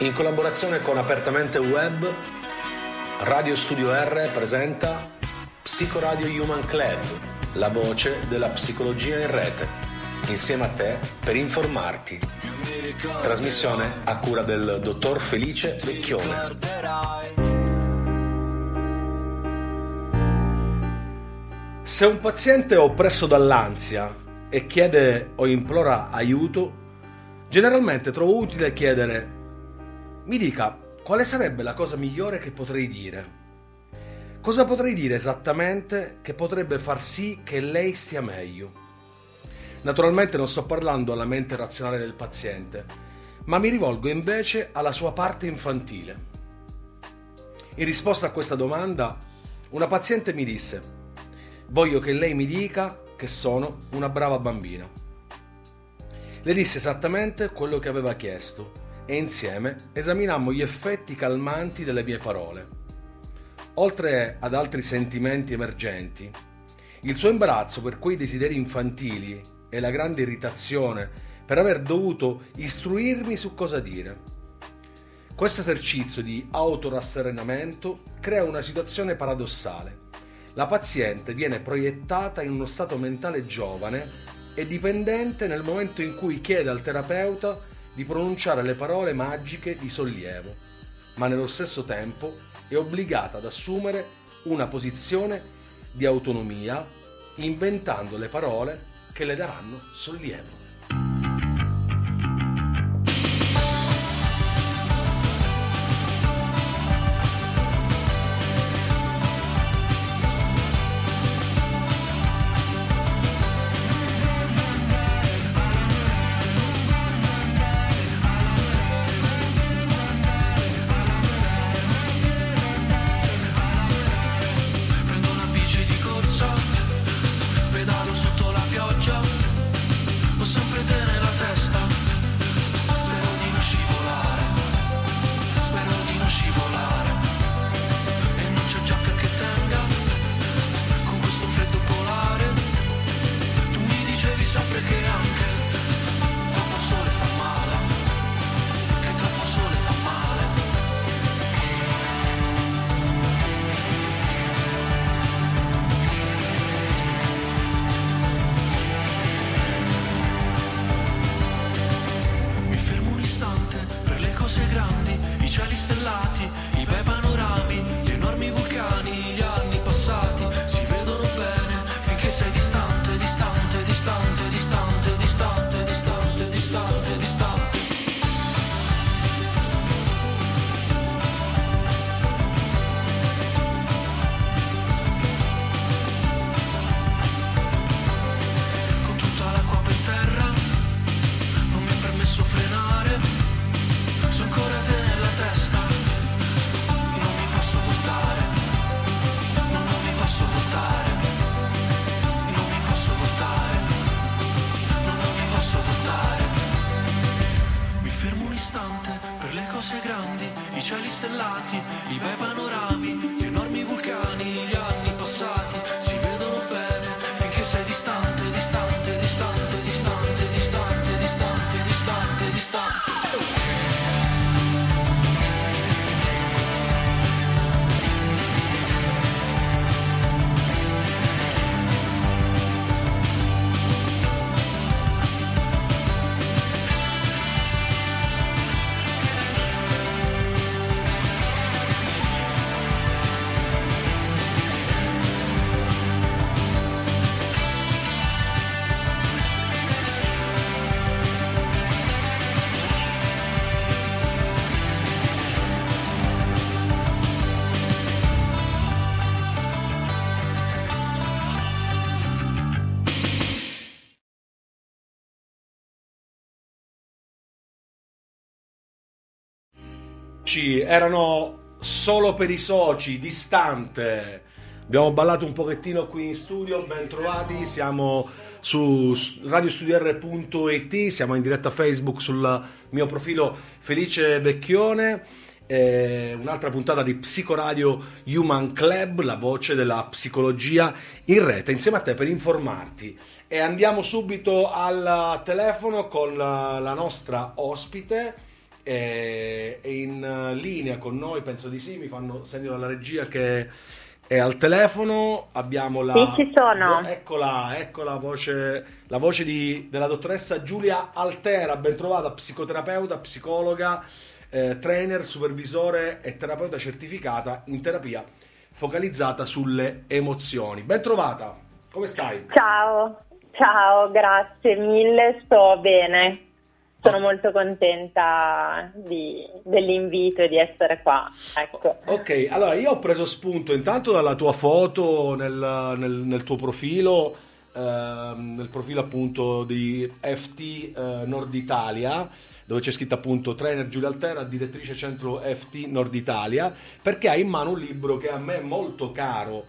In collaborazione con Apertamente Web, Radio Studio R presenta Psicoradio Human Club, la voce della psicologia in rete, insieme a te per informarti. Trasmissione a cura del dottor Felice Vecchione. Se un paziente è oppresso dall'ansia e chiede o implora aiuto, generalmente trovo utile chiedere mi dica quale sarebbe la cosa migliore che potrei dire. Cosa potrei dire esattamente che potrebbe far sì che lei stia meglio? Naturalmente non sto parlando alla mente razionale del paziente, ma mi rivolgo invece alla sua parte infantile. In risposta a questa domanda, una paziente mi disse, voglio che lei mi dica che sono una brava bambina. Le disse esattamente quello che aveva chiesto e insieme esaminammo gli effetti calmanti delle mie parole. Oltre ad altri sentimenti emergenti, il suo imbarazzo per quei desideri infantili e la grande irritazione per aver dovuto istruirmi su cosa dire. Questo esercizio di autorasserenamento crea una situazione paradossale. La paziente viene proiettata in uno stato mentale giovane e dipendente nel momento in cui chiede al terapeuta di pronunciare le parole magiche di sollievo, ma nello stesso tempo è obbligata ad assumere una posizione di autonomia inventando le parole che le daranno sollievo. Erano solo per i soci, distante. Abbiamo ballato un pochettino qui in studio, ben trovati, siamo su radiostudior.it, siamo in diretta Facebook sul mio profilo Felice Vecchione. Eh, un'altra puntata di Psicoradio Human Club, la voce della psicologia in rete, insieme a te per informarti. E andiamo subito al telefono con la nostra ospite è, è in linea con noi, penso di sì, mi fanno segno dalla regia che è al telefono, abbiamo la... Sì, ci sono. Eccola, ecco la voce, la voce di, della dottoressa Giulia Altera, ben trovata, psicoterapeuta, psicologa, eh, trainer, supervisore e terapeuta certificata in terapia focalizzata sulle emozioni. Ben trovata, come stai? Ciao, ciao, grazie mille, sto bene sono molto contenta di, dell'invito e di essere qua. Ecco. Ok, allora io ho preso spunto intanto dalla tua foto nel, nel, nel tuo profilo, eh, nel profilo appunto di FT eh, Nord Italia dove c'è scritto appunto trainer Giulia Altera, direttrice centro FT Nord Italia, perché hai in mano un libro che a me è molto caro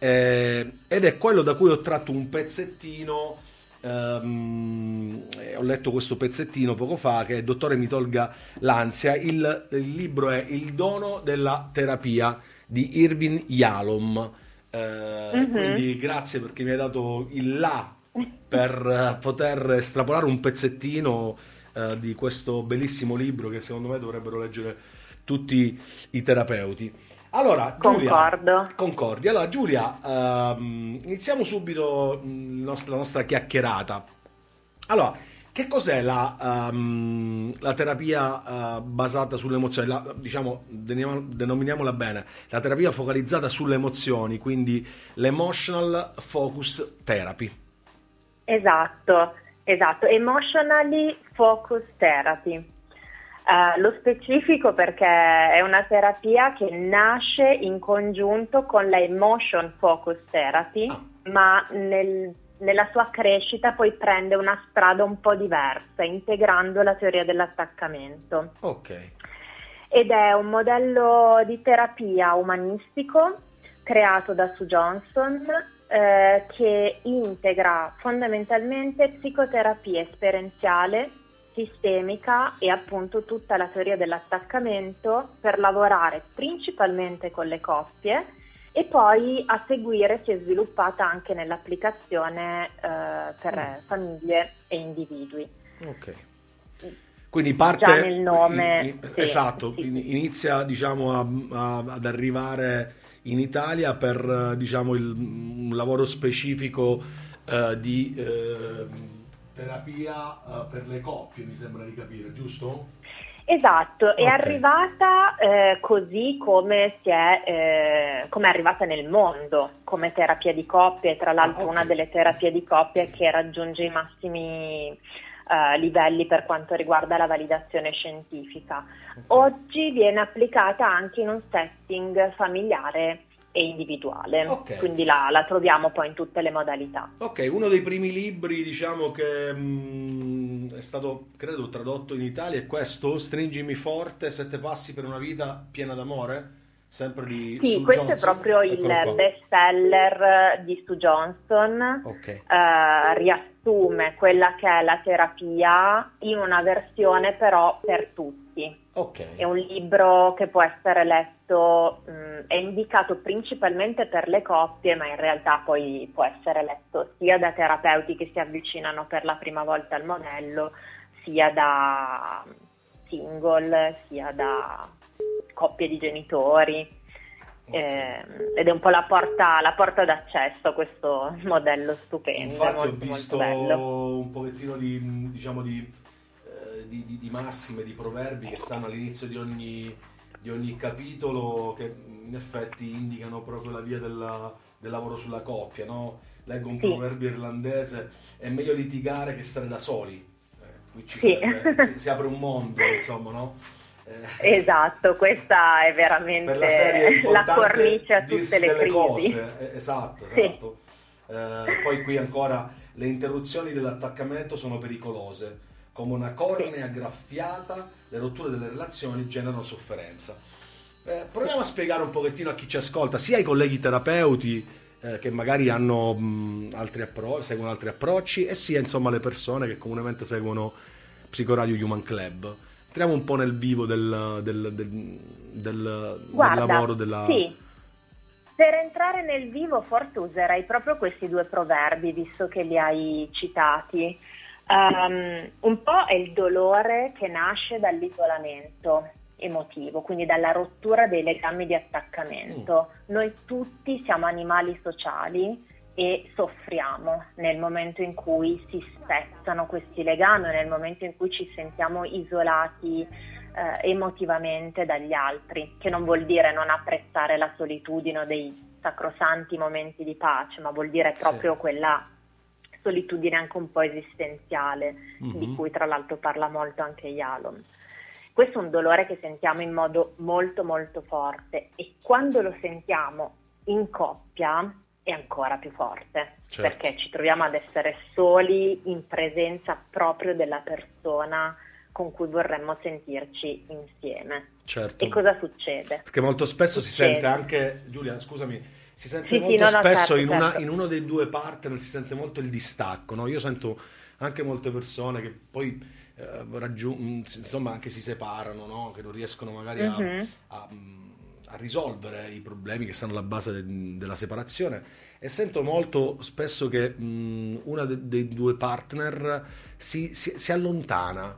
eh, ed è quello da cui ho tratto un pezzettino Um, ho letto questo pezzettino poco fa che è Dottore mi tolga l'ansia. Il, il libro è Il dono della terapia di Irvin Yalom. Uh, mm-hmm. Quindi grazie perché mi hai dato il là per uh, poter estrapolare un pezzettino uh, di questo bellissimo libro che secondo me dovrebbero leggere tutti i terapeuti. Allora, Giulia, Concordo. Concordi. Allora, Giulia, ehm, iniziamo subito nostra, la nostra chiacchierata. Allora, che cos'è la, um, la terapia uh, basata sulle emozioni? La, diciamo, denominiamola bene, la terapia focalizzata sulle emozioni, quindi l'emotional focus therapy. Esatto, esatto, emotionally focus therapy. Uh, lo specifico perché è una terapia che nasce in congiunto con la Emotion Focus Therapy, ah. ma nel, nella sua crescita poi prende una strada un po' diversa, integrando la teoria dell'attaccamento. Ok. Ed è un modello di terapia umanistico creato da Sue Johnson eh, che integra fondamentalmente psicoterapia esperienziale sistemica e appunto tutta la teoria dell'attaccamento per lavorare principalmente con le coppie e poi a seguire si è sviluppata anche nell'applicazione eh, per mm. famiglie e individui. Ok. Quindi parte Già nel nome. In, in, sì, esatto, sì. inizia diciamo a, a, ad arrivare in Italia per diciamo il, un lavoro specifico uh, di uh, terapia uh, per le coppie, mi sembra di capire, giusto? Esatto, è okay. arrivata eh, così come, si è, eh, come è arrivata nel mondo, come terapia di coppie, tra l'altro ah, okay. una delle terapie di coppie che raggiunge i massimi eh, livelli per quanto riguarda la validazione scientifica. Okay. Oggi viene applicata anche in un setting familiare e individuale, okay. quindi la, la, troviamo poi in tutte le modalità. Ok, uno dei primi libri diciamo che mh, mm, è stato credo tradotto in Italia è questo, Stringimi forte, sette passi per una vita piena d'amore? Sempre di Sì, Sue questo Johnson. è proprio il best seller di Sue Johnson, okay. uh, riassume quella che è la terapia in una versione però per tutti Okay. È un libro che può essere letto, mh, mm, è indicato principalmente per le coppie, ma in realtà poi può essere letto sia da terapeuti che si avvicinano per la prima volta al modello, sia da single, sia da coppie di genitori. Eh, ed è un po' la porta, la porta, d'accesso a questo modello stupendo. Infatti molto, ho visto un pochettino di, diciamo, di di, di, di, massime, di proverbi che stanno all'inizio di ogni, di ogni capitolo che in effetti indicano proprio la via della, del lavoro sulla coppia. No? Leggo un sì. proverbio irlandese, è meglio litigare che stare da soli. Eh, qui ci sì. sarebbe, si, si, apre un mondo, insomma, no? Eh, esatto, questa è veramente la, la cornice a tutte le crisi. Cose. Eh, esatto, esatto. Sì. Eh, poi qui ancora le interruzioni dell'attaccamento sono pericolose come una cornea graffiata, le rotture delle relazioni generano sofferenza. Eh, proviamo a spiegare un pochettino a chi ci ascolta, sia ai colleghi terapeuti eh, che magari hanno mh, altri appro- seguono altri approcci, e sia insomma le persone che comunemente seguono Psicoradio Human Club. Entriamo un po' nel vivo del, del, del, del, Guarda, lavoro della... Sì. Per entrare nel vivo forse userei proprio questi due proverbi, visto che li hai citati. Um, un po' è il dolore che nasce dall'isolamento emotivo, quindi dalla rottura dei legami di attaccamento. Mm. Noi tutti siamo animali sociali e soffriamo nel momento in cui si spezzano questi legami, nel momento in cui ci sentiamo isolati eh, emotivamente dagli altri, che non vuol dire non apprezzare la solitudine o dei sacrosanti momenti di pace, ma vuol dire proprio sì. quella solitudine anche un po' esistenziale, mm-hmm. di cui tra l'altro parla molto anche Yalom. Questo è un dolore che sentiamo in modo molto molto forte e quando lo sentiamo in coppia è ancora più forte, certo. perché ci troviamo ad essere soli in presenza proprio della persona con cui vorremmo sentirci insieme. Certo. E cosa succede? Perché molto spesso succede. si sente anche, Giulia, scusami, si sente sì, molto sì, no, spesso no, certo, in, una, certo. in, uno dei due partner si sente molto il distacco, no? Io sento anche molte persone che poi eh, raggiung- insomma anche si separano, no? che non riescono magari a, mm-hmm. a, a, risolvere i problemi che stanno alla base de- della separazione e sento molto spesso che mh, una de- dei due partner si, si, si allontana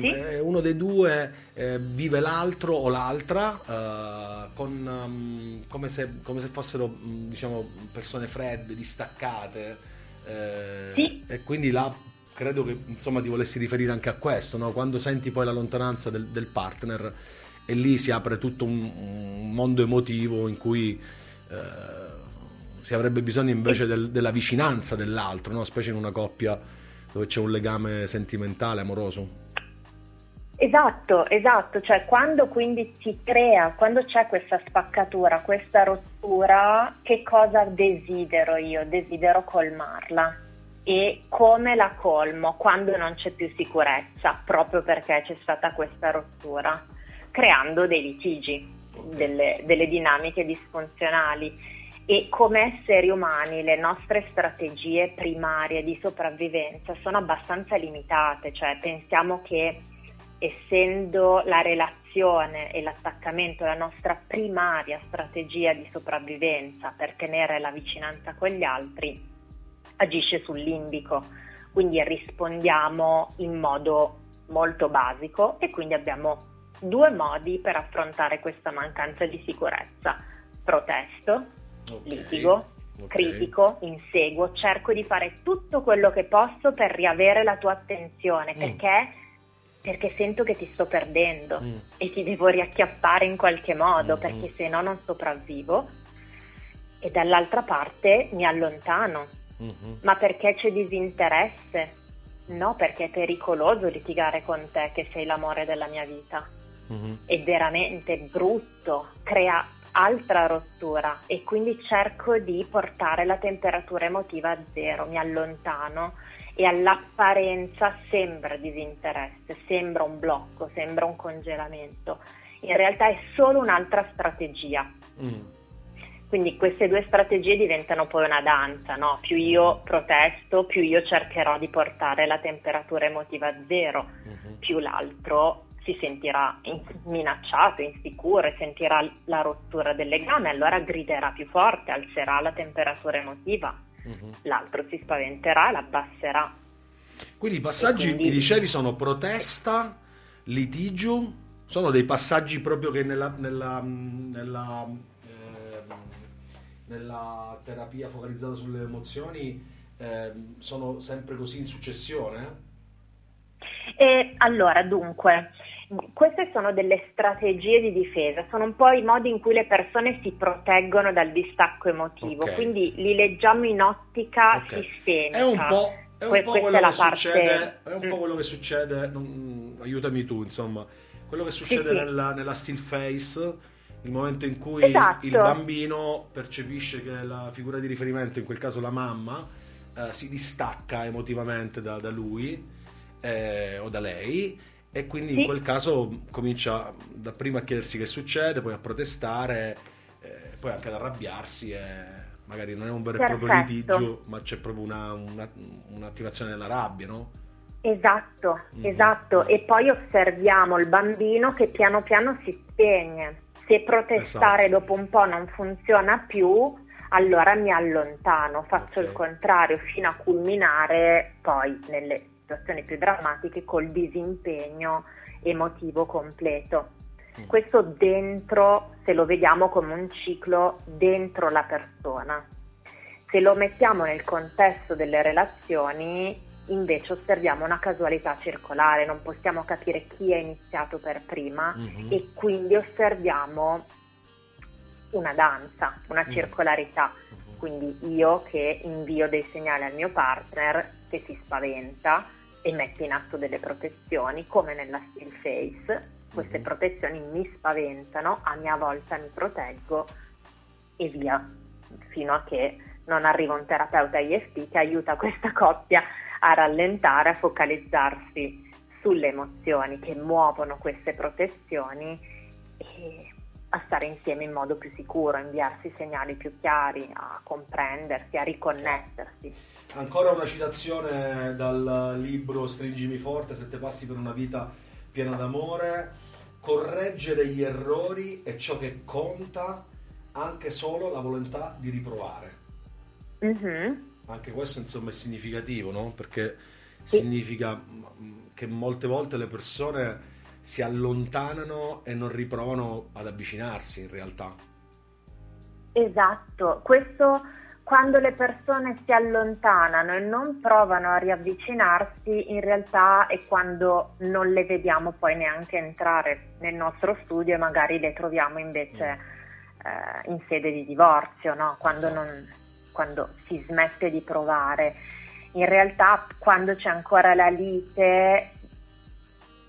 sì? Eh, uno dei due eh, vive l'altro o l'altra eh, con, um, come, se, come, se, fossero mm, diciamo, persone fredde, distaccate sì. e quindi là credo che insomma ti volessi riferire anche a questo, no? quando senti poi la lontananza del, del, partner e lì si apre tutto un, un mondo emotivo in cui eh, si avrebbe bisogno invece del, della vicinanza dell'altro, no? specie in una coppia dove c'è un legame sentimentale, amoroso. Esatto, esatto, cioè quando quindi si crea, quando c'è questa spaccatura, questa rottura, che cosa desidero io? Desidero colmarla. E come la colmo? Quando non c'è più sicurezza, proprio perché c'è stata questa rottura, creando dei litigi, delle, delle dinamiche disfunzionali. E come esseri umani le nostre strategie primarie di sopravvivenza sono abbastanza limitate, cioè pensiamo che essendo la relazione e l'attaccamento la nostra primaria strategia di sopravvivenza per tenere la vicinanza con gli altri, agisce sul limbico, quindi rispondiamo in modo molto basico e quindi abbiamo due modi per affrontare questa mancanza di sicurezza. Protesto, okay. litigo, okay. critico, inseguo, cerco di fare tutto quello che posso per riavere la tua attenzione mm. perché perché sento che ti sto perdendo mm. e ti devo riacchiappare in qualche modo mm-hmm. perché se no non sopravvivo e dall'altra parte mi allontano mm-hmm. ma perché c'è disinteresse no perché è pericoloso litigare con te che sei l'amore della mia vita mm-hmm. è veramente brutto crea altra rottura e quindi cerco di portare la temperatura emotiva a zero mi allontano e all'apparenza sembra disinteresse, sembra un blocco, sembra un congelamento. In realtà è solo un'altra strategia. Mm. Quindi queste due strategie diventano poi una danza, no? Più io protesto, più io cercherò di portare la temperatura emotiva a zero, mm-hmm. più l'altro si sentirà in- minacciato, insicuro, sentirà la rottura del legame, allora griderà più forte, alzerà la temperatura emotiva uh-huh. l'altro si spaventerà, l'abbasserà. Quindi i passaggi, quindi... mi dicevi, sono protesta, litigio, sono dei passaggi proprio che nella, nella, nella, eh, nella terapia focalizzata sulle emozioni eh, sono sempre così in successione? E allora, dunque, queste sono delle strategie di difesa, sono un po' i modi in cui le persone si proteggono dal distacco emotivo, okay. quindi li leggiamo in ottica okay. sistemica. È un po', è un po quello, che succede, è un mm. po' quello che succede, non, aiutami tu, insomma, quello che succede sì, nella, nella still face, il momento in cui esatto. il bambino percepisce che la figura di riferimento, in quel caso la mamma, eh, si distacca emotivamente da, da lui eh, o da lei e quindi sì. in quel caso comincia dapprima a chiedersi che succede, poi a protestare, eh, poi anche ad arrabbiarsi e magari non è un vero e proprio litigio, ma c'è proprio una, una, un'attivazione della rabbia, no? Esatto, mm-hmm. esatto. E poi osserviamo il bambino che piano piano si spegne. Se protestare esatto. dopo un po' non funziona più, allora mi allontano, faccio okay. il contrario fino a culminare poi nelle situazioni più drammatiche col disimpegno emotivo completo. Mm. Questo dentro, se lo vediamo come un ciclo dentro la persona. Se lo mettiamo nel contesto delle relazioni, invece osserviamo una casualità circolare, non possiamo capire chi è iniziato per prima mm-hmm. e quindi osserviamo una danza, una mm. circolarità. Mm-hmm. Quindi io che invio dei segnali al mio partner che si spaventa e mette in atto delle protezioni, come nella still face, queste mm-hmm. protezioni mi spaventano, a mia volta mi proteggo e via, fino a che non arriva un terapeuta IFT che aiuta questa coppia a rallentare, a focalizzarsi sulle emozioni che muovono queste protezioni e a stare insieme in modo più sicuro, a inviarsi segnali più chiari, a comprendersi, a riconnettersi. Ancora una citazione dal libro Stringimi forte, se te passi per una vita piena d'amore, correggere gli errori è ciò che conta, anche solo la volontà di riprovare. Mm-hmm. Anche questo insomma è significativo, no? Perché sì. significa che molte volte le persone si allontanano e non riprovano ad avvicinarsi in realtà. Esatto, questo quando le persone si allontanano e non provano a riavvicinarsi, in realtà è quando non le vediamo poi neanche entrare nel nostro studio e magari le troviamo invece mm. eh, in sede di divorzio, no? quando, non, quando si smette di provare. In realtà quando c'è ancora la lite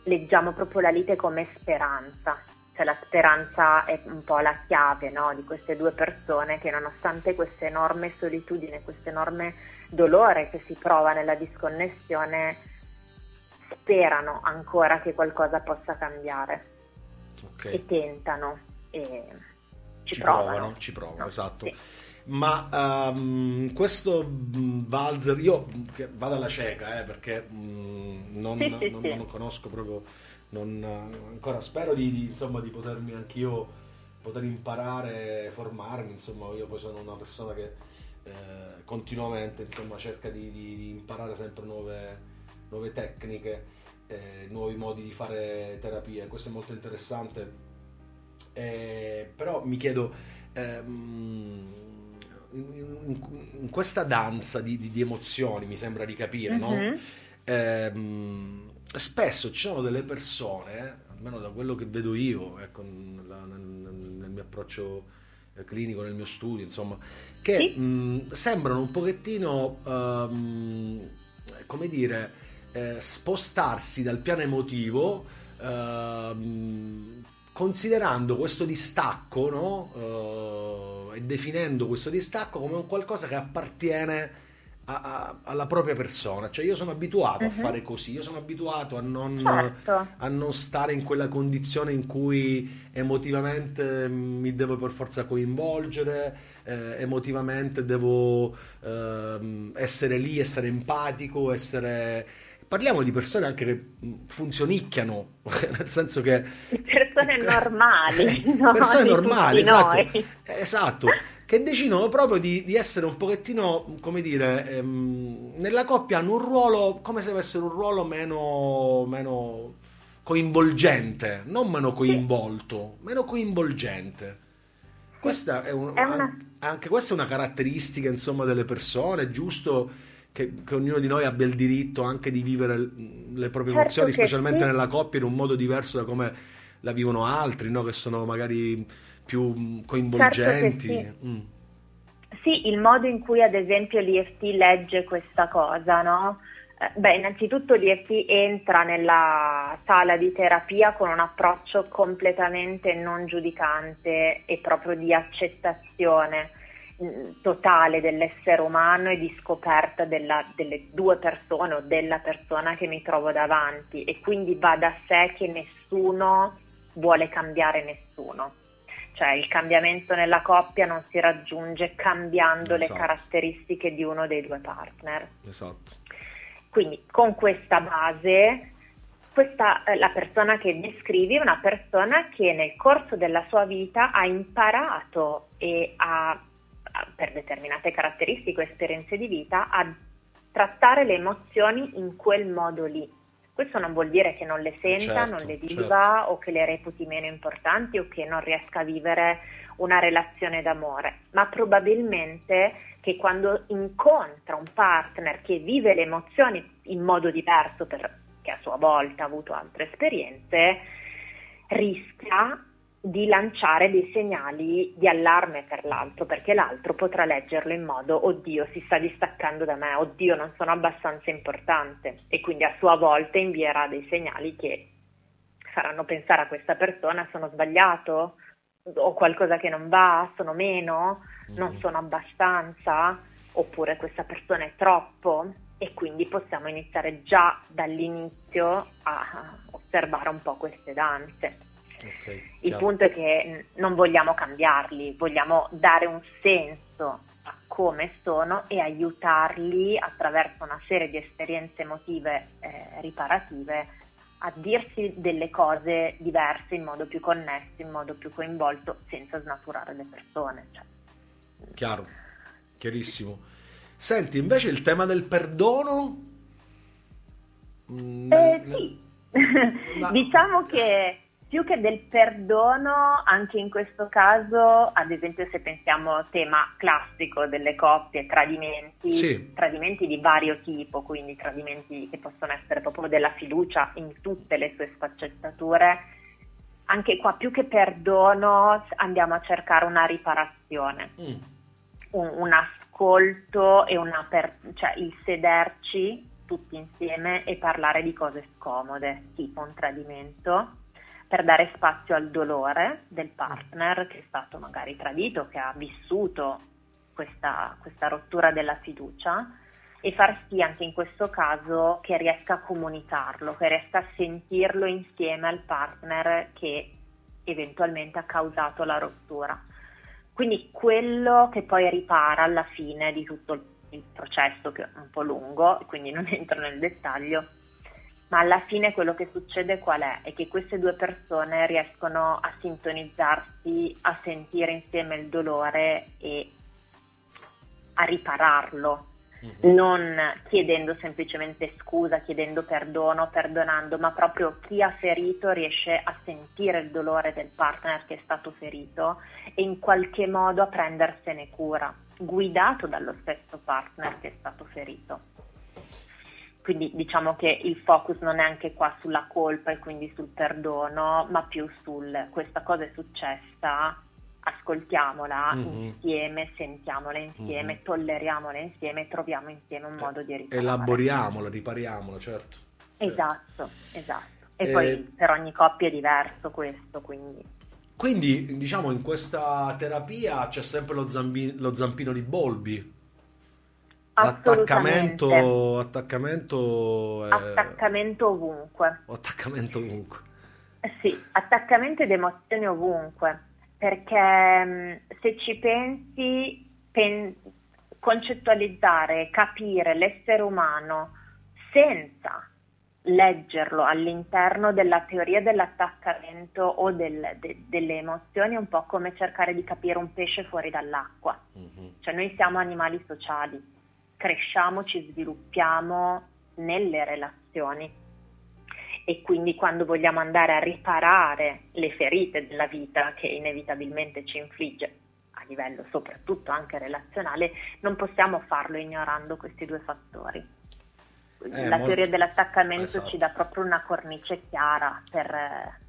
leggiamo proprio la lite come speranza, cioè la speranza è un po' la chiave no? di queste due persone che nonostante questa enorme solitudine, questo enorme dolore che si prova nella disconnessione, sperano ancora che qualcosa possa cambiare okay. e tentano e ci, ci provano. provano. Ci provano, no? esatto. Sì. Ma um, questo Valzer, io vado alla cieca eh, perché um, non, sì, sì, non, non, conosco proprio non, ancora spero di, di, insomma, di potermi anch'io poter imparare, formarmi, insomma io poi sono una persona che eh, continuamente insomma, cerca di, di, di, imparare sempre nuove, nuove tecniche, eh, nuovi modi di fare terapia, questo è molto interessante. Eh, però mi chiedo, ehm, in, questa danza di, di, emozioni, mi sembra di capire, mm-hmm. no? Ehm, spesso ci sono delle persone, almeno da quello che vedo io, ecco, nel, nel, mio approccio eh, clinico, nel mio studio, insomma, che sì? mh, sembrano un pochettino, um, come dire, eh, spostarsi dal piano emotivo, uh, considerando questo distacco, no? uh, e definendo questo distacco come un qualcosa che appartiene a, a, alla propria persona. Cioè io sono abituato uh-huh. a mhm. fare così, io sono abituato a non, certo. a non, stare in quella condizione in cui emotivamente mi devo per forza coinvolgere, eh, emotivamente devo eh, essere lì, essere empatico, essere... Parliamo di persone anche che funzionicchiano, nel senso che... Persone normali. persone normali, esatto. esatto che decidono proprio di, di, essere un pochettino, come dire, ehm, nella coppia hanno un ruolo, come se avessero un ruolo meno, meno coinvolgente, non meno coinvolto, meno coinvolgente. Questa è, un, è una... anche questa è una caratteristica, insomma, delle persone, è giusto che, che, ognuno di noi abbia il diritto anche di vivere le proprie certo emozioni, specialmente sì. nella coppia, in un modo diverso da come la vivono altri, no? che sono magari più coinvolgenti. Certo sì. Mm. sì. il modo in cui ad esempio l'IFT legge questa cosa, no? Eh, beh, innanzitutto l'IFT entra nella sala di terapia con un approccio completamente non giudicante e proprio di accettazione mm, totale dell'essere umano e di scoperta della, delle due persone o della persona che mi trovo davanti e quindi va da sé che nessuno vuole cambiare nessuno cioè il cambiamento nella coppia non si raggiunge cambiando esatto. le caratteristiche di uno dei due partner. Esatto. Quindi con questa base, questa, eh, la persona che descrivi è una persona che nel corso della sua vita ha imparato e ha, per determinate caratteristiche o esperienze di vita, ha trattare le emozioni in quel modo lì. Questo non vuol dire che non le senta, certo, non le viva certo. o che le reputi meno importanti o che non riesca a vivere una relazione d'amore, ma probabilmente che quando incontra un partner che vive le emozioni in modo diverso perché a sua volta ha avuto altre esperienze, rischia di lanciare dei segnali di allarme per l'altro, perché l'altro potrà leggerlo in modo oddio si sta distaccando da me, oddio non sono abbastanza importante e quindi a sua volta invierà dei segnali che faranno pensare a questa persona sono sbagliato? O qualcosa che non va, sono meno, non mm. sono abbastanza? Oppure questa persona è troppo? E quindi possiamo iniziare già dall'inizio a osservare un po' queste danze. Okay, Il punto è che non vogliamo cambiarli, vogliamo dare un senso a come sono e aiutarli attraverso una serie di esperienze emotive eh, riparative a dirsi delle cose diverse in modo più connesso, in modo più coinvolto, senza snaturare le persone. Cioè. Chiaro, chiarissimo. Senti, invece il tema del perdono? Mm, eh, sì. No. diciamo che più che del perdono, anche in questo caso, ad esempio se pensiamo al tema classico delle coppie, tradimenti, sì. tradimenti di vario tipo, quindi tradimenti che possono essere proprio della fiducia in tutte le sue sfaccettature, anche qua più che perdono andiamo a cercare una riparazione, mm. un, un, ascolto e una per, cioè il sederci tutti insieme e parlare di cose scomode, tipo un tradimento per dare spazio al dolore del partner che è stato magari tradito, che ha vissuto questa, questa rottura della fiducia e far sì anche in questo caso che riesca a comunicarlo, che riesca a sentirlo insieme al partner che eventualmente ha causato la rottura. Quindi quello che poi ripara alla fine di tutto il processo, che è un po' lungo, quindi non entro nel dettaglio, ma alla fine quello che succede qual è? È che queste due persone riescono a sintonizzarsi, a sentire insieme il dolore e a ripararlo, mm-hmm. non chiedendo semplicemente scusa, chiedendo perdono, perdonando, ma proprio chi ha ferito riesce a sentire il dolore del partner che è stato ferito e in qualche modo a prendersene cura, guidato dallo stesso partner che è stato ferito. Quindi diciamo che il focus non è anche qua sulla colpa e quindi sul perdono, ma più sul questa cosa è successa, ascoltiamola mm-hmm. insieme, sentiamola insieme, mm-hmm. tolleriamola insieme, troviamo insieme un modo di riparare. Elaboriamola, ripariamola, certo. Esatto, esatto. E, e poi per ogni coppia è diverso questo, quindi... Quindi, diciamo, in questa terapia c'è sempre lo, zambi- lo zampino di Bolbi Attaccamento, attaccamento, attaccamento ovunque. Attaccamento ovunque. Sì, attaccamento ed emozioni ovunque, perché mm, se ci pensi, pen- concettualizzare, capire l'essere umano senza leggerlo all'interno della teoria dell'attaccamento o del, de, delle emozioni è un po' come cercare di capire un pesce fuori dall'acqua. Mm-hmm. Cioè noi siamo animali sociali cresciamo, ci sviluppiamo nelle relazioni e quindi quando vogliamo andare a riparare le ferite della vita che inevitabilmente ci infligge a livello soprattutto anche relazionale, non possiamo farlo ignorando questi due fattori. Eh, La molto... teoria dell'attaccamento esatto. ci dà proprio una cornice chiara per,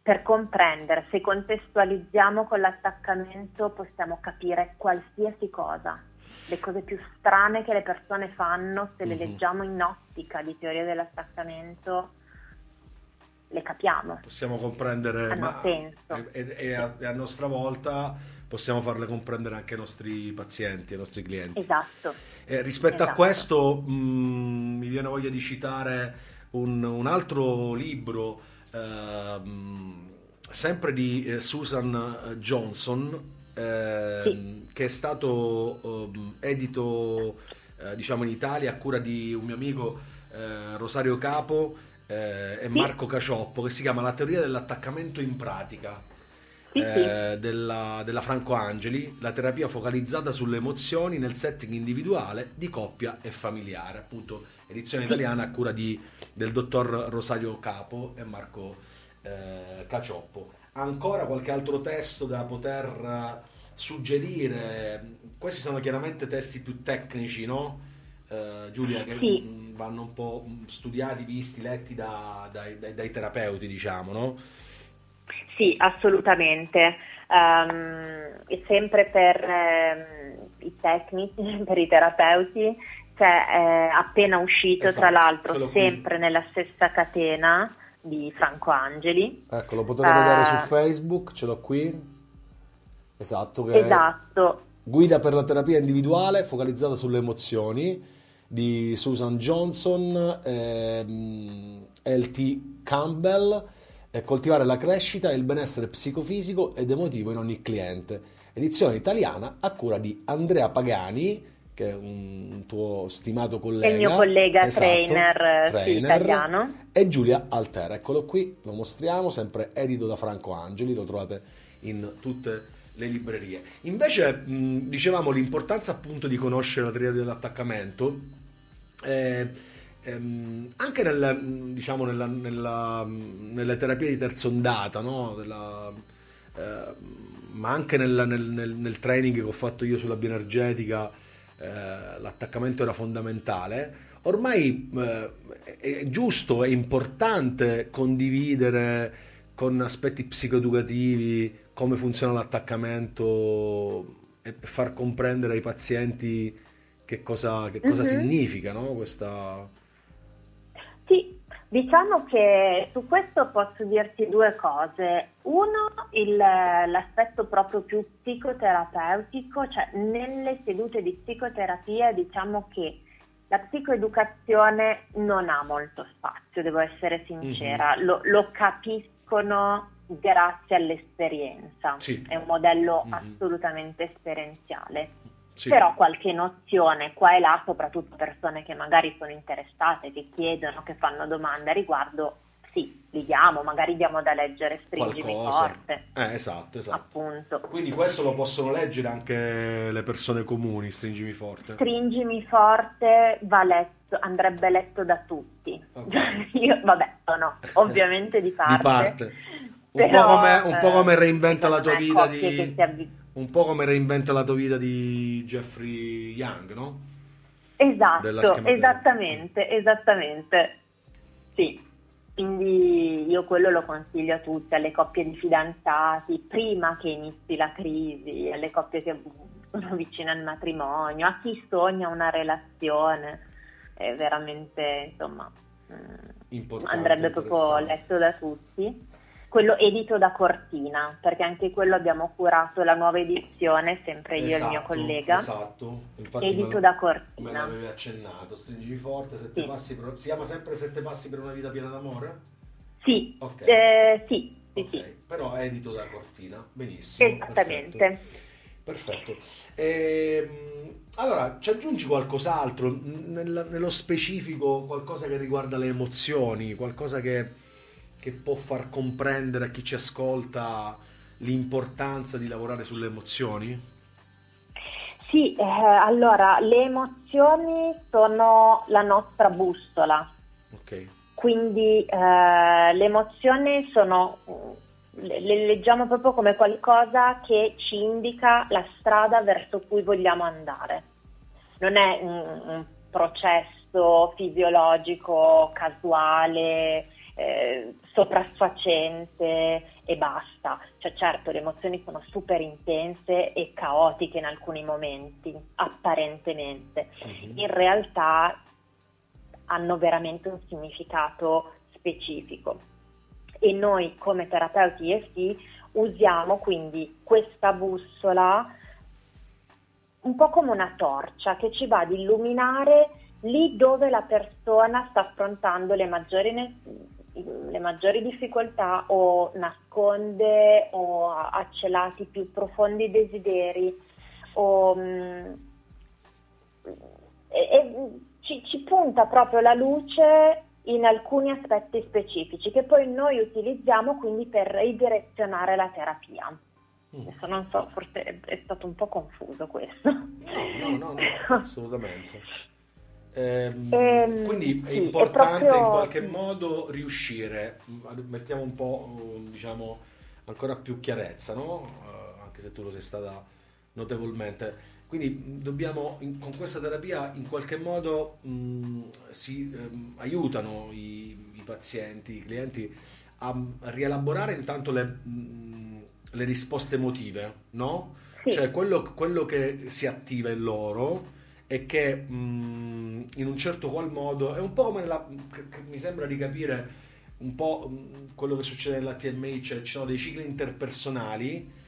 per comprendere. Se contestualizziamo con l'attaccamento possiamo capire qualsiasi cosa, le cose più strane che le persone fanno, se le mm-hmm. leggiamo in ottica di teoria dell'attaccamento, le capiamo. Possiamo comprendere, Hanno ma senso. E, e, a, e, a, nostra volta possiamo farle comprendere anche ai nostri pazienti, ai nostri clienti. Esatto. Eh, rispetto esatto. a questo mh, mm, mi viene voglia di citare un, un altro libro, eh, sempre di eh, Susan Johnson, eh, sì. che è stato um, edito eh, diciamo in Italia a cura di un mio amico eh, Rosario Capo eh, e sì. Marco Cacioppo che si chiama La teoria dell'attaccamento in pratica sì, eh, della, della, Franco Angeli, la terapia focalizzata sulle emozioni nel setting individuale di coppia e familiare, appunto edizione italiana a cura di, del dottor Rosario Capo e Marco eh, Cacioppo. Ancora qualche altro testo da poter suggerire? Questi sono chiaramente testi più tecnici, no? Uh, Giulia, che sì. Vanno un po' studiati, visti, letti da, dai, dai, dai, terapeuti, diciamo, no? Sì, assolutamente. Um, sempre per um, i tecnici, per i terapeuti, c'è eh, appena uscito, esatto, tra l'altro, sempre nella stessa catena di Franco Angeli. Ecco, lo potete uh, vedere su Facebook, ce l'ho qui. Esatto, che esatto. Guida per la terapia individuale focalizzata sulle emozioni di Susan Johnson, ehm, LT Campbell, eh, coltivare la crescita e il benessere psicofisico ed emotivo in ogni cliente. Edizione italiana a cura di Andrea Pagani, che è un tuo stimato collega. È il mio collega esatto, trainer, trainer sì, italiano. E Giulia Altera, eccolo qui, lo mostriamo, sempre edito da Franco Angeli, lo trovate in tutte le librerie. Invece, mh, dicevamo l'importanza appunto di conoscere la teoria dell'attaccamento, eh, ehm, anche nel, diciamo, nella, nella, nelle terapie di terza ondata, no? Della, eh, ma anche nel, nel, nel, training che ho fatto io sulla bioenergetica, eh, l'attaccamento era fondamentale. Ormai eh, è giusto, è importante condividere con aspetti psicoeducativi come funziona l'attaccamento e far comprendere ai pazienti che cosa, che cosa mm-hmm. significa no? questa... Sì, diciamo che su questo posso dirti due cose. Uno, il, l'aspetto proprio più psicoterapeutico, cioè nelle sedute di psicoterapia diciamo che la psicoeducazione non ha molto spazio, devo essere sincera, mm-hmm. lo, lo capiscono grazie all'esperienza. Sì. È un modello mm-hmm. assolutamente esperienziale. Sì. Però qualche nozione qua e là, soprattutto persone che magari sono interessate, che chiedono, che fanno domande a riguardo, sì, li diamo, magari diamo da leggere Stringimi forte. Eh, esatto, esatto. Appunto. Quindi questo lo possono leggere anche le persone comuni, Stringimi forte. Stringimi forte va letto, andrebbe letto da tutti. Okay. Io, vabbè, no, ovviamente di parte. di parte. Un, Però, po come, un, po come, reinventa la tua vita di... Un po' come reinventa la tua vita di Jeffrey Young, no? Esatto, esattamente, esattamente. Sì, quindi io quello lo consiglio a tutti, alle coppie di fidanzati, prima che inizi la crisi, alle coppie che sono vicine al matrimonio, a chi sogna una relazione, è veramente, insomma, mm, andrebbe proprio letto da tutti quello edito da Cortina, perché anche quello abbiamo curato la nuova edizione, sempre io esatto, e il mio esatto, collega. Esatto, Infatti edito me, da Cortina. Me l'avevi accennato, stringimi forte, sette sì. passi per, si chiama sempre Sette passi per una vita piena d'amore? Sì, okay. eh, sì, sì, okay. sì. Però edito da Cortina, benissimo. Esattamente. Perfetto. Perfetto. Ehm, allora, ci aggiungi qualcos'altro, nel, nello specifico, qualcosa che riguarda le emozioni, qualcosa che che può far comprendere a chi ci ascolta l'importanza di lavorare sulle emozioni? Sì, eh, allora le emozioni sono la nostra bussola. Ok. Quindi eh, le emozioni sono, le, le, leggiamo proprio come qualcosa che ci indica la strada verso cui vogliamo andare. Non è un, un processo fisiologico, casuale, eh, sopraffacente e basta. Cioè certo le emozioni sono super intense e caotiche in alcuni momenti, apparentemente. Mm-hmm. In realtà hanno veramente un significato specifico. E noi come terapeuti EFT usiamo quindi questa bussola un po' come una torcia che ci va ad illuminare lì dove la persona sta affrontando le maggiori le maggiori difficoltà o nasconde o ha celati più profondi desideri o, mm, e, e ci, ci, punta proprio la luce in alcuni aspetti specifici che poi noi utilizziamo quindi per ridirezionare la terapia. Mm. Adesso non so, forse è stato un po' confuso questo. No, no, no, no assolutamente. Ehm, ehm, quindi è sì, importante è proprio... in qualche modo riuscire, mettiamo un po', diciamo, ancora più chiarezza, no? Uh, anche se tu lo sei stata notevolmente. Quindi dobbiamo, in, con questa terapia, in qualche modo mh, si ehm, aiutano i, i, pazienti, i clienti a, rielaborare intanto le... Mh, le risposte emotive, no? Sì. Cioè quello, quello, che si attiva in loro e che mh, mm, in un certo qual modo è un po' come la, che, che mi sembra di capire un po' mm, quello che succede nella TMI, cioè ci sono dei cicli interpersonali.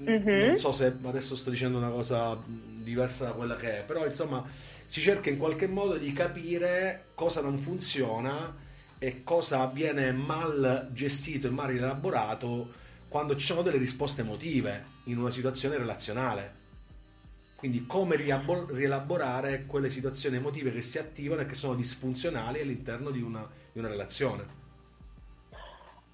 Mm-hmm. Non so se adesso sto dicendo una cosa diversa da quella che è, però insomma si cerca in qualche modo di capire cosa non funziona e cosa viene mal gestito e mal elaborato quando ci sono delle risposte emotive in una situazione relazionale. Quindi come rielaborare quelle situazioni emotive che si attivano e che sono disfunzionali all'interno di una, di una relazione.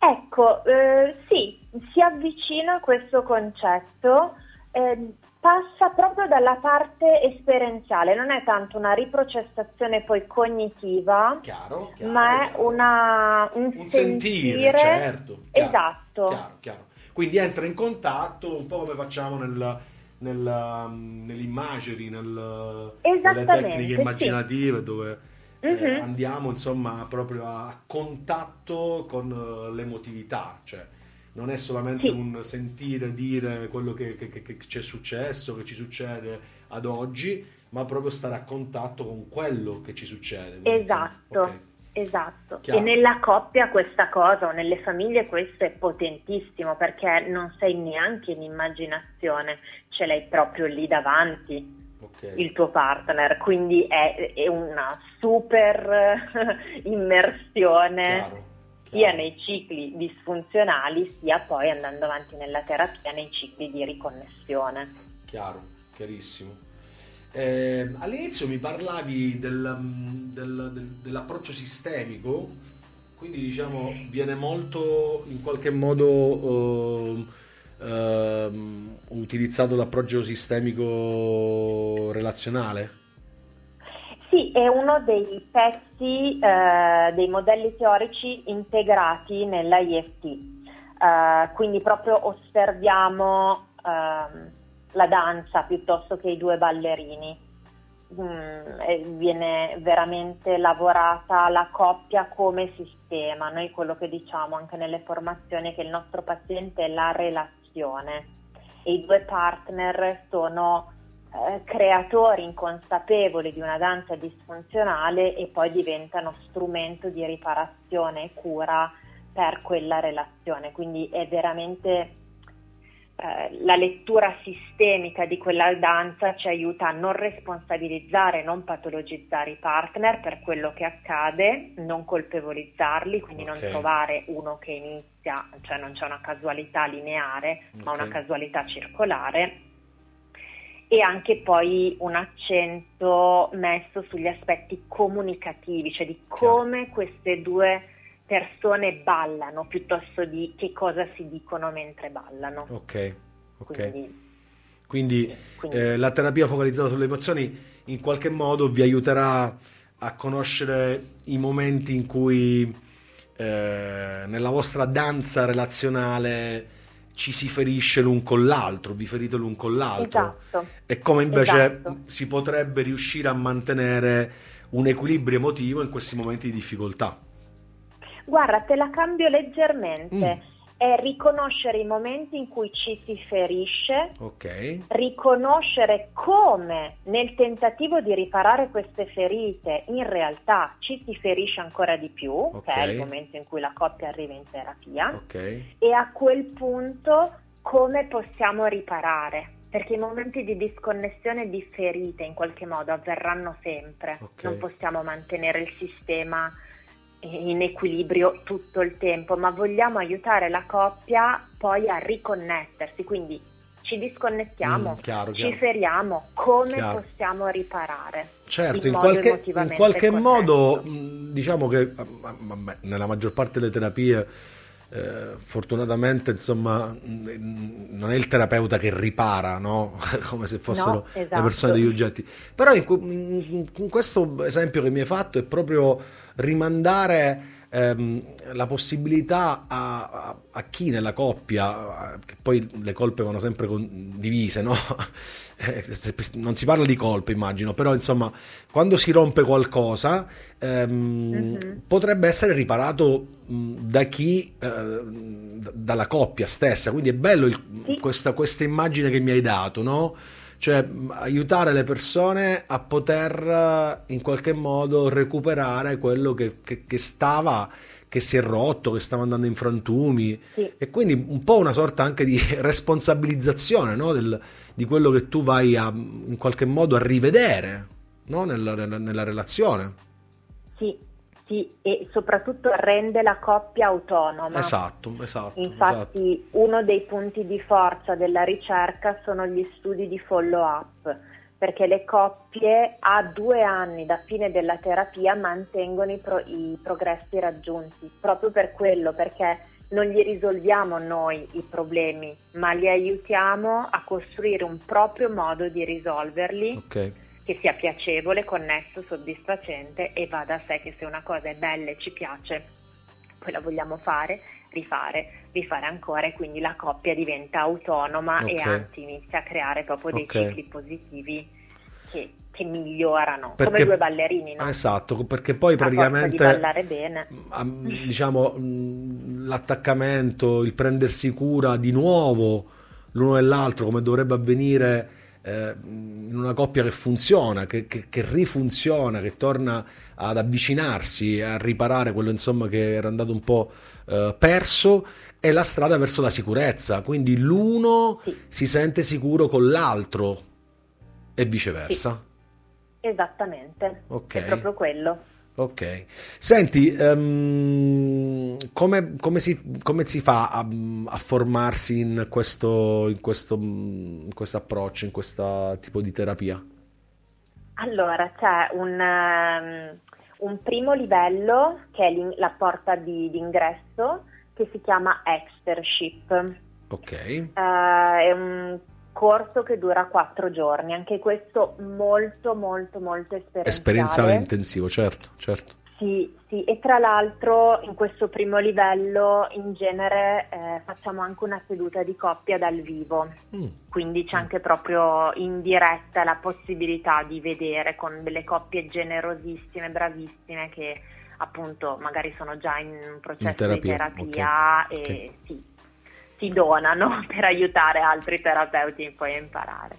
Ecco, eh, sì, si avvicina a questo concetto, eh, passa proprio dalla parte esperienziale, non è tanto una riprocessazione poi cognitiva, chiaro, chiaro, ma è una, un, un sentire, sentire certo, chiaro, esatto. Chiaro, chiaro. Quindi entra in contatto un po' come facciamo nel, nel, um, nell'immagini, nel, nelle tecniche immaginative sì. dove eh, uh-huh. andiamo insomma proprio a contatto con uh, l'emotività, cioè non è solamente sì. un sentire dire quello che, che, che, che ci è successo, che ci succede ad oggi, ma proprio stare a contatto con quello che ci succede. Quindi, esatto. Okay. Esatto, Chiaro. e nella coppia questa cosa o nelle famiglie questo è potentissimo perché non sei neanche in immaginazione, ce l'hai proprio lì davanti okay. il tuo partner, quindi è, è una super immersione Chiaro. sia nei cicli disfunzionali sia poi andando avanti nella terapia nei cicli di riconnessione. Chiaro, chiarissimo. Eh, all'inizio mi parlavi del, del, del, dell'approccio sistemico, quindi diciamo viene molto in qualche modo eh, eh, utilizzato l'approccio sistemico relazionale. Sì, è uno dei pezzi eh, dei modelli teorici integrati nella IFT, eh, quindi proprio osserviamo ehm, la danza piuttosto che i due ballerini. Mm, viene veramente lavorata la coppia come sistema. Noi quello che diciamo anche nelle formazioni è che il nostro paziente è la relazione e i due partner sono eh, creatori inconsapevoli di una danza disfunzionale e poi diventano strumento di riparazione e cura per quella relazione. Quindi è veramente eh, la lettura sistemica di quella danza ci aiuta a non responsabilizzare, non patologizzare i partner per quello che accade, non colpevolizzarli, quindi okay. non trovare uno che inizia, cioè non c'è una casualità lineare, okay. ma una casualità circolare e anche poi un accento messo sugli aspetti comunicativi, cioè di come queste due persone ballano piuttosto di che cosa si dicono mentre ballano. Ok, ok. Quindi, quindi, quindi eh, la terapia focalizzata sulle emozioni in qualche modo vi aiuterà a conoscere i momenti in cui eh, nella vostra danza relazionale ci si ferisce l'un con l'altro, vi ferite l'un con l'altro esatto. e come invece esatto. si potrebbe riuscire a mantenere un equilibrio emotivo in questi momenti di difficoltà. Guarda, te la cambio leggermente. Mm. È riconoscere i momenti in cui ci si ferisce, okay. riconoscere come nel tentativo di riparare queste ferite in realtà ci si ferisce ancora di più, okay. che è il momento in cui la coppia arriva in terapia, okay. e a quel punto come possiamo riparare perché i momenti di disconnessione e di ferite in qualche modo avverranno sempre, non possiamo mantenere il sistema in equilibrio tutto il tempo, ma vogliamo aiutare la coppia poi a riconnettersi, quindi ci disconnettiamo, Mm, chiaro, ci chiaro. feriamo, come Chiaro. possiamo riparare? Certo, in modo qualche, in qualche modo, mh, diciamo che vabbè, nella maggior parte delle terapie, eh, fortunatamente, insomma, non è il terapeuta che ripara, no? Come se fossero No, le esatto. persone degli oggetti. Però in, in- in questo esempio che mi hai fatto è proprio rimandare ehm, la possibilità a, a- a chi nella coppia, che poi le colpe vanno sempre condivise, no? Eh, non si parla di colpe, immagino, però insomma, quando si rompe qualcosa, ehm, Mhm. potrebbe essere riparato da chi, eh, dalla coppia stessa. Quindi è bello il- questa, questa immagine che mi hai dato, no? Cioè, aiutare le persone a poter eh, in qualche modo recuperare quello che, che- che stava, che si è rotto, che stava andando in frantumi. Sì. E quindi un po' una sorta anche di responsabilizzazione, no? Del- di quello che tu vai a, in qualche modo a rivedere, no? Nella, nella- nella relazione. Sì, sì, e soprattutto rende la coppia autonoma. Esatto, esatto. esatto. Infatti uno dei punti di forza della ricerca sono gli studi di follow-up, perché le coppie a due anni da fine della terapia mantengono i, pro- i progressi raggiunti, proprio per quello, perché non gli risolviamo noi i problemi, ma li aiutiamo a costruire un proprio modo di risolverli Ok. Che sia piacevole, connesso, soddisfacente e va da sé che se una cosa è bella e ci piace, poi la vogliamo fare, rifare, rifare ancora e quindi la coppia diventa autonoma e Ok. anzi inizia a creare proprio dei Ok. cicli positivi che, che migliorano, Perché- come due ballerini, no? Esatto, perché poi praticamente ballare bene. a- diciamo mh, l'attaccamento, il prendersi cura di nuovo l'uno dell'altro come dovrebbe avvenire eh, in una coppia che funziona, che, che- che rifunziona, che torna ad avvicinarsi, a riparare quello insomma che era andato un po' eh, perso, è la strada verso la sicurezza. Quindi l'uno Sì. si sente sicuro con l'altro e viceversa. Esattamente, Ok. è proprio quello. Ok, senti, ehm, come, come si, come si fa a, a formarsi in questo, in questo, in questo approccio, in questo tipo di terapia? Allora, c'è un, ehm, un primo livello che è la porta di- d'ingresso che si chiama Extership. Ok, Eh, è un corso che dura quattro giorni, anche questo molto molto molto esperienziale. esperienziale intensivo, certo, certo. Sì, sì, e tra l'altro in questo primo livello in genere eh, facciamo anche una seduta di coppia dal vivo, Mm, quindi c'è anche proprio in diretta la possibilità di vedere con delle coppie generosissime, bravissime che appunto magari sono già in un processo In terapia, di terapia ok, e ok. sì, si donano per aiutare altri terapeuti poi a imparare.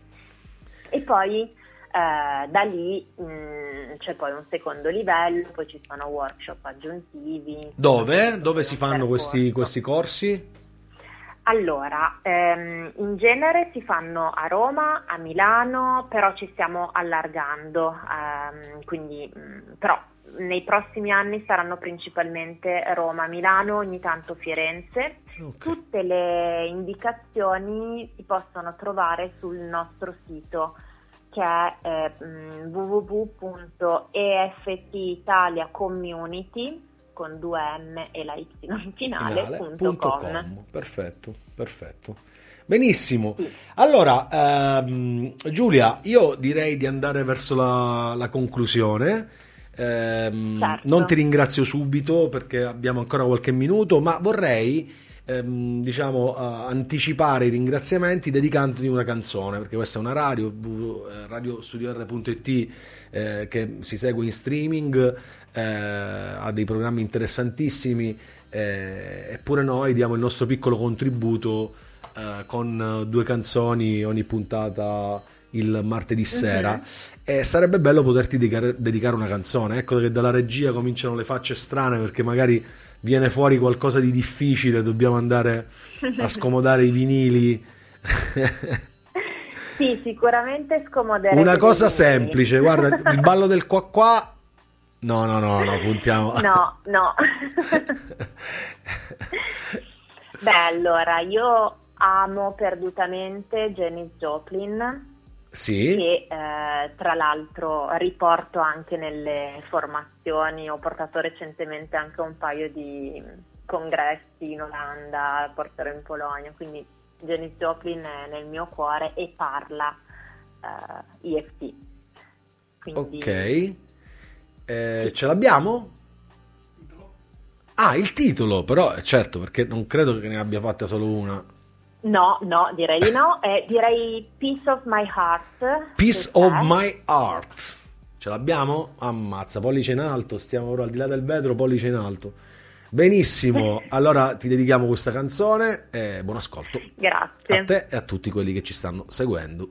E poi eh, da lì mh, c'è poi un secondo livello, poi ci sono workshop aggiuntivi. Dove? Dove si fanno questi, questi corsi? Allora, ehm, in genere si fanno a Roma, a Milano, però ci stiamo allargando, ehm, quindi, mh, però nei prossimi anni saranno principalmente Roma, Milano, ogni tanto Firenze. Ok. Tutte le indicazioni si possono trovare sul nostro sito che è eh, mh, www.eftitaliacommunity con due M e la Y finale, Finale, punto punto com. com. Perfetto, perfetto. Benissimo. Sì. Allora, ehm, Giulia, io direi di andare verso la, la conclusione. Ehm, Certo. Non ti ringrazio subito perché abbiamo ancora qualche minuto, ma vorrei, ehm, diciamo, anticipare i ringraziamenti dedicandoti una canzone, perché questa è una radio, eh, radiostudior.it, eh, che si segue in streaming, eh, ha dei programmi interessantissimi, eh, eppure noi diamo il nostro piccolo contributo eh, con due canzoni ogni puntata il martedì sera. E sarebbe bello poterti dedicare una canzone ecco che dalla regia cominciano le facce strane perché magari viene fuori qualcosa di difficile dobbiamo andare a scomodare i vinili Sì, sicuramente scomoderete una cosa semplice guarda il ballo del qua qua no no no no puntiamo No, no. Beh, allora, io amo perdutamente Janis Joplin. Sì. Che eh, tra l'altro riporto anche nelle formazioni, ho portato recentemente anche un paio di congressi in Olanda, porterò in Polonia, quindi Janis Joplin è nel mio cuore e parla eh, EFT. Quindi... Ok, eh, ce l'abbiamo? Ah, il titolo, però certo, perché non credo che ne abbia fatta solo una. No, no, direi di no. Eh, direi Peace of My Heart. Peace of è. My Heart. Ce l'abbiamo? Ammazza, pollice in alto, stiamo ora al di là del vetro, pollice in alto. Benissimo, allora ti dedichiamo questa canzone e buon ascolto. Grazie. A te e a tutti quelli che ci stanno seguendo.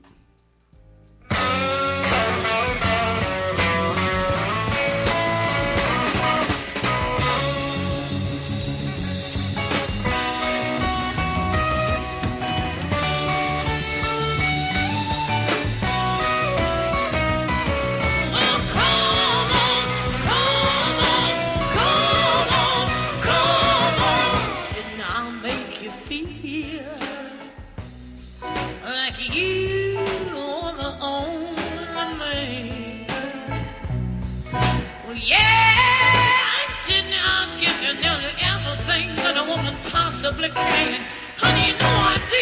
Possibly can. Honey, you know I.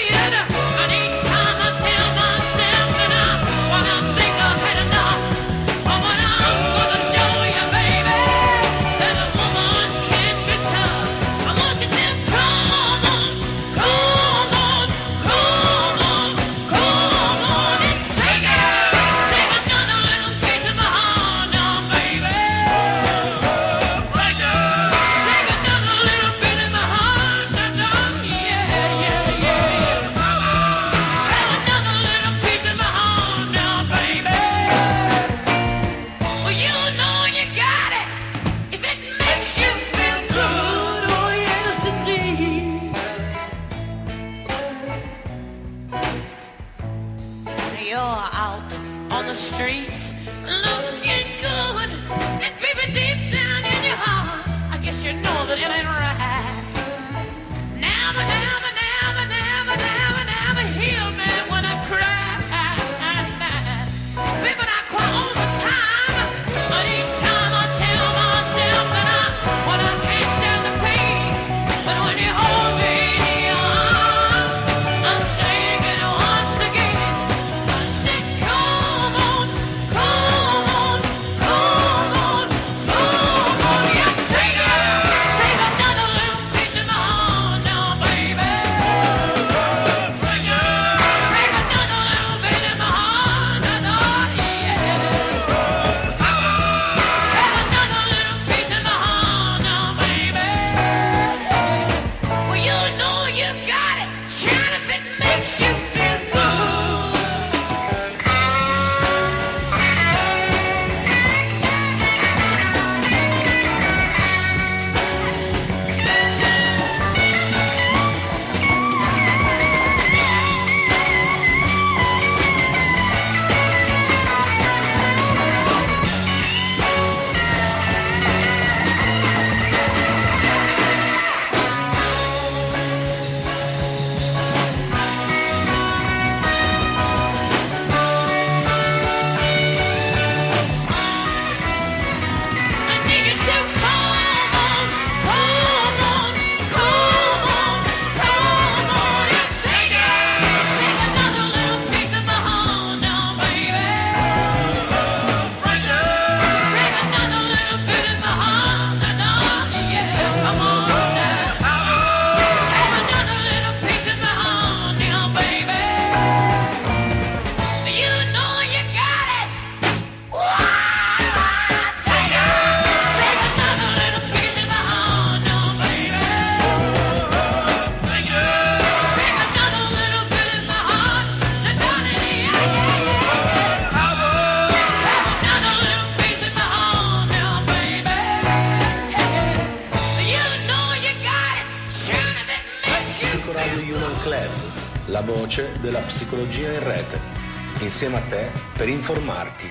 insieme a te per informarti.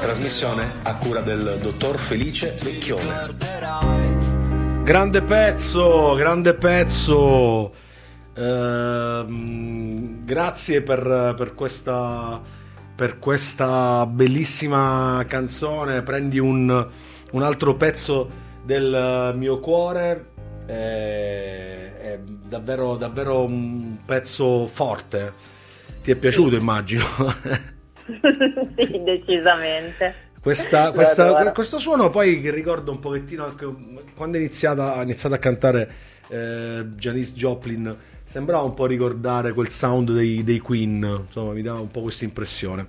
Trasmissione a cura del dottor Felice Vecchione. Grande pezzo, grande pezzo. Uh, grazie per, per, questa, per, questa, bellissima canzone. Prendi un, un altro pezzo del mio cuore. È, è davvero, davvero un pezzo forte. Ti è piaciuto, immagino? sì, decisamente. Questa, questa, questo suono poi ricorda un pochettino anche quando è iniziata, ha iniziato a cantare eh, Janice Joplin sembrava un po' ricordare quel sound dei, dei Queen insomma mi dava un po' questa impressione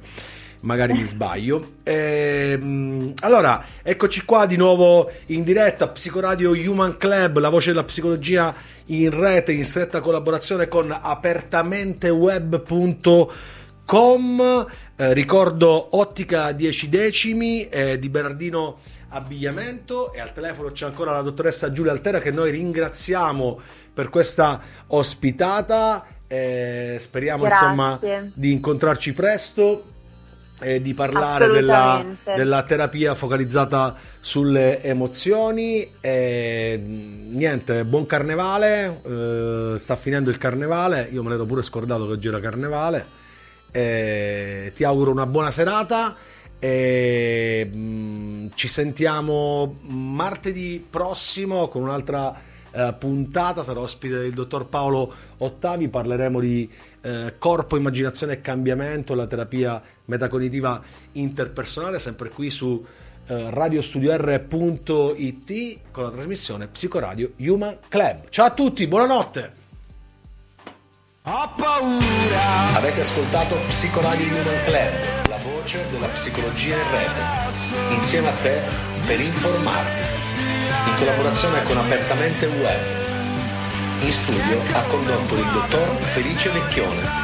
magari mi sbaglio. Ehm, allora, eccoci qua di nuovo in diretta, Psicoradio Human Club, la voce della psicologia in rete, in stretta collaborazione con apertamenteweb.com. Eh, ricordo Ottica 10 decimi eh, di Bernardino Abbigliamento e al telefono c'è ancora la dottoressa Giulia Altera che noi ringraziamo per questa ospitata. Eh, speriamo Grazie. insomma di incontrarci presto e di parlare della, della, terapia focalizzata sulle emozioni. E, niente, buon carnevale. Eh, sta finendo il carnevale. Io me l'ero pure scordato che oggi era carnevale. Eh, ti auguro una buona serata e mh, mm, ci sentiamo martedì prossimo con un'altra eh, puntata. Sarà ospite il dottor Paolo Ottavi. Parleremo di eh, corpo, immaginazione e cambiamento, la terapia metacognitiva interpersonale, sempre qui su eh, radiostudior.it con la trasmissione Psicoradio Human Club. Ciao a tutti, buonanotte! Ho paura. Avete ascoltato Psicoradio Human Club, la voce della psicologia in rete, insieme a te per informarti, in collaborazione con Apertamente Web. In studio ha condotto il dottor Felice Vecchione